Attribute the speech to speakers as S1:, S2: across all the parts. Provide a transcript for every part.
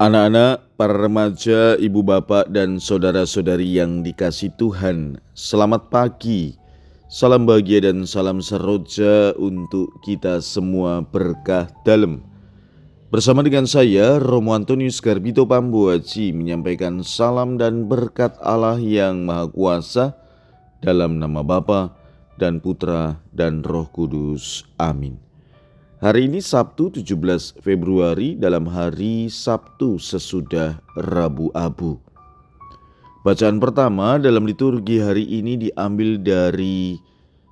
S1: Anak-anak, para remaja, ibu bapak, dan saudara-saudari yang dikasih Tuhan, selamat pagi. Salam bahagia dan salam seroja untuk kita semua berkah dalam. Bersama dengan saya, Romo Antonius Garbito Pambuaji menyampaikan salam dan berkat Allah yang Maha Kuasa dalam nama Bapa dan Putra dan Roh Kudus. Amin. Hari ini Sabtu 17 Februari dalam hari Sabtu sesudah Rabu Abu. Bacaan pertama dalam liturgi hari ini diambil dari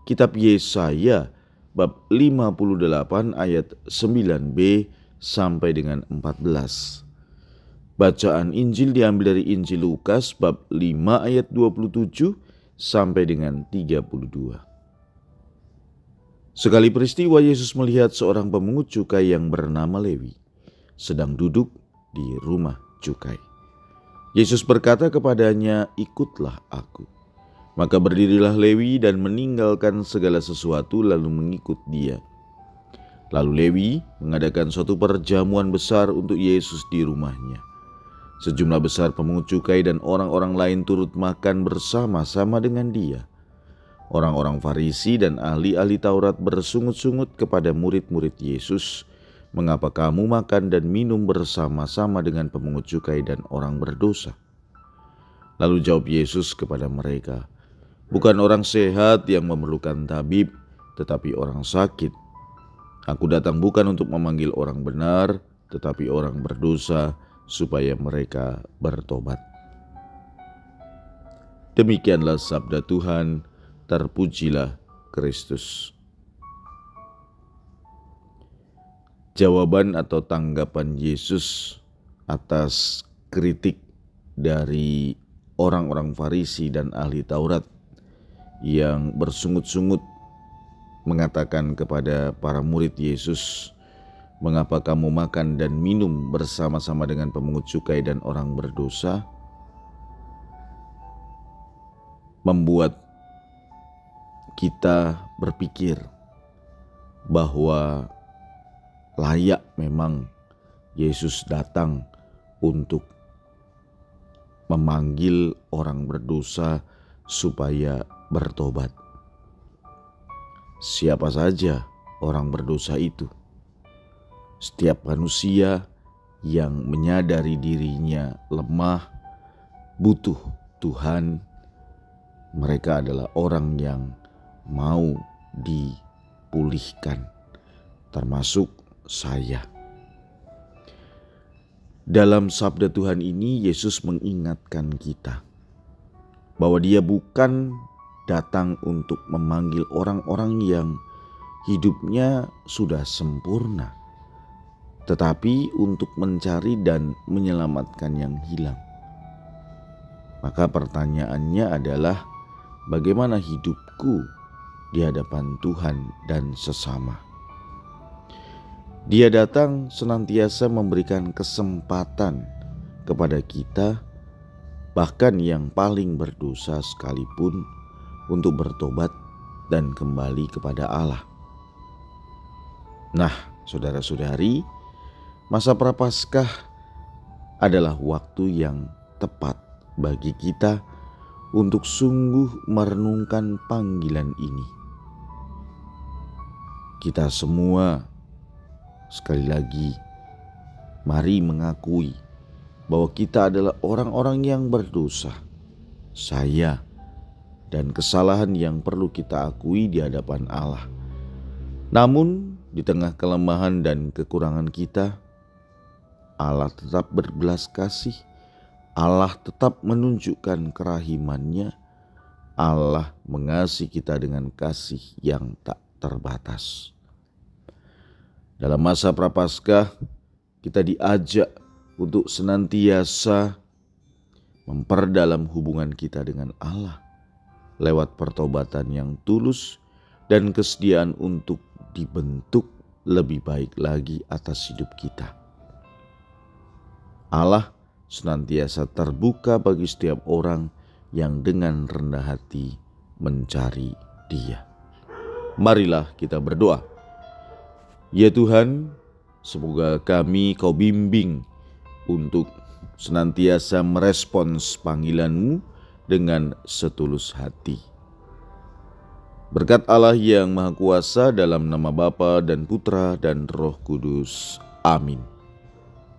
S1: kitab Yesaya bab 58 ayat 9b sampai dengan 14. Bacaan Injil diambil dari Injil Lukas bab 5 ayat 27 sampai dengan 32. Sekali peristiwa Yesus melihat seorang pemungut cukai yang bernama Lewi sedang duduk di rumah cukai. Yesus berkata kepadanya, "Ikutlah aku." Maka berdirilah Lewi dan meninggalkan segala sesuatu lalu mengikut dia. Lalu Lewi mengadakan suatu perjamuan besar untuk Yesus di rumahnya. Sejumlah besar pemungut cukai dan orang-orang lain turut makan bersama-sama dengan dia. Orang-orang Farisi dan ahli-ahli Taurat bersungut-sungut kepada murid-murid Yesus, "Mengapa kamu makan dan minum bersama-sama dengan pemungut cukai dan orang berdosa?" Lalu jawab Yesus kepada mereka, "Bukan orang sehat yang memerlukan tabib, tetapi orang sakit. Aku datang bukan untuk memanggil orang benar, tetapi orang berdosa, supaya mereka bertobat." Demikianlah sabda Tuhan terpujilah Kristus. Jawaban atau tanggapan Yesus atas kritik dari orang-orang Farisi dan ahli Taurat yang bersungut-sungut mengatakan kepada para murid Yesus, "Mengapa kamu makan dan minum bersama-sama dengan pemungut cukai dan orang berdosa?" Membuat kita berpikir bahwa layak memang Yesus datang untuk memanggil orang berdosa supaya bertobat. Siapa saja orang berdosa itu? Setiap manusia yang menyadari dirinya lemah, butuh Tuhan, mereka adalah orang yang mau dipulihkan, termasuk saya. Dalam sabda Tuhan ini, Yesus mengingatkan kita bahwa Dia bukan datang untuk memanggil orang-orang yang hidupnya sudah sempurna, tetapi untuk mencari dan menyelamatkan yang hilang. Maka pertanyaannya adalah, bagaimana hidupku di hadapan Tuhan dan sesama. Dia datang senantiasa memberikan kesempatan kepada kita, bahkan yang paling berdosa sekalipun, untuk bertobat dan kembali kepada Allah. Nah, saudara-saudari, masa prapaskah adalah waktu yang tepat bagi kita untuk sungguh merenungkan panggilan ini kita semua sekali lagi mari mengakui bahwa kita adalah orang-orang yang berdosa. Saya dan kesalahan yang perlu kita akui di hadapan Allah. Namun, di tengah kelemahan dan kekurangan kita, Allah tetap berbelas kasih. Allah tetap menunjukkan kerahimannya. Allah mengasihi kita dengan kasih yang tak terbatas. Dalam masa prapaskah, kita diajak untuk senantiasa memperdalam hubungan kita dengan Allah lewat pertobatan yang tulus dan kesediaan untuk dibentuk lebih baik lagi atas hidup kita. Allah senantiasa terbuka bagi setiap orang yang dengan rendah hati mencari Dia. Marilah kita berdoa. Ya Tuhan, semoga kami kau bimbing untuk senantiasa merespons panggilanmu dengan setulus hati. Berkat Allah yang Maha Kuasa dalam nama Bapa dan Putra dan Roh Kudus. Amin.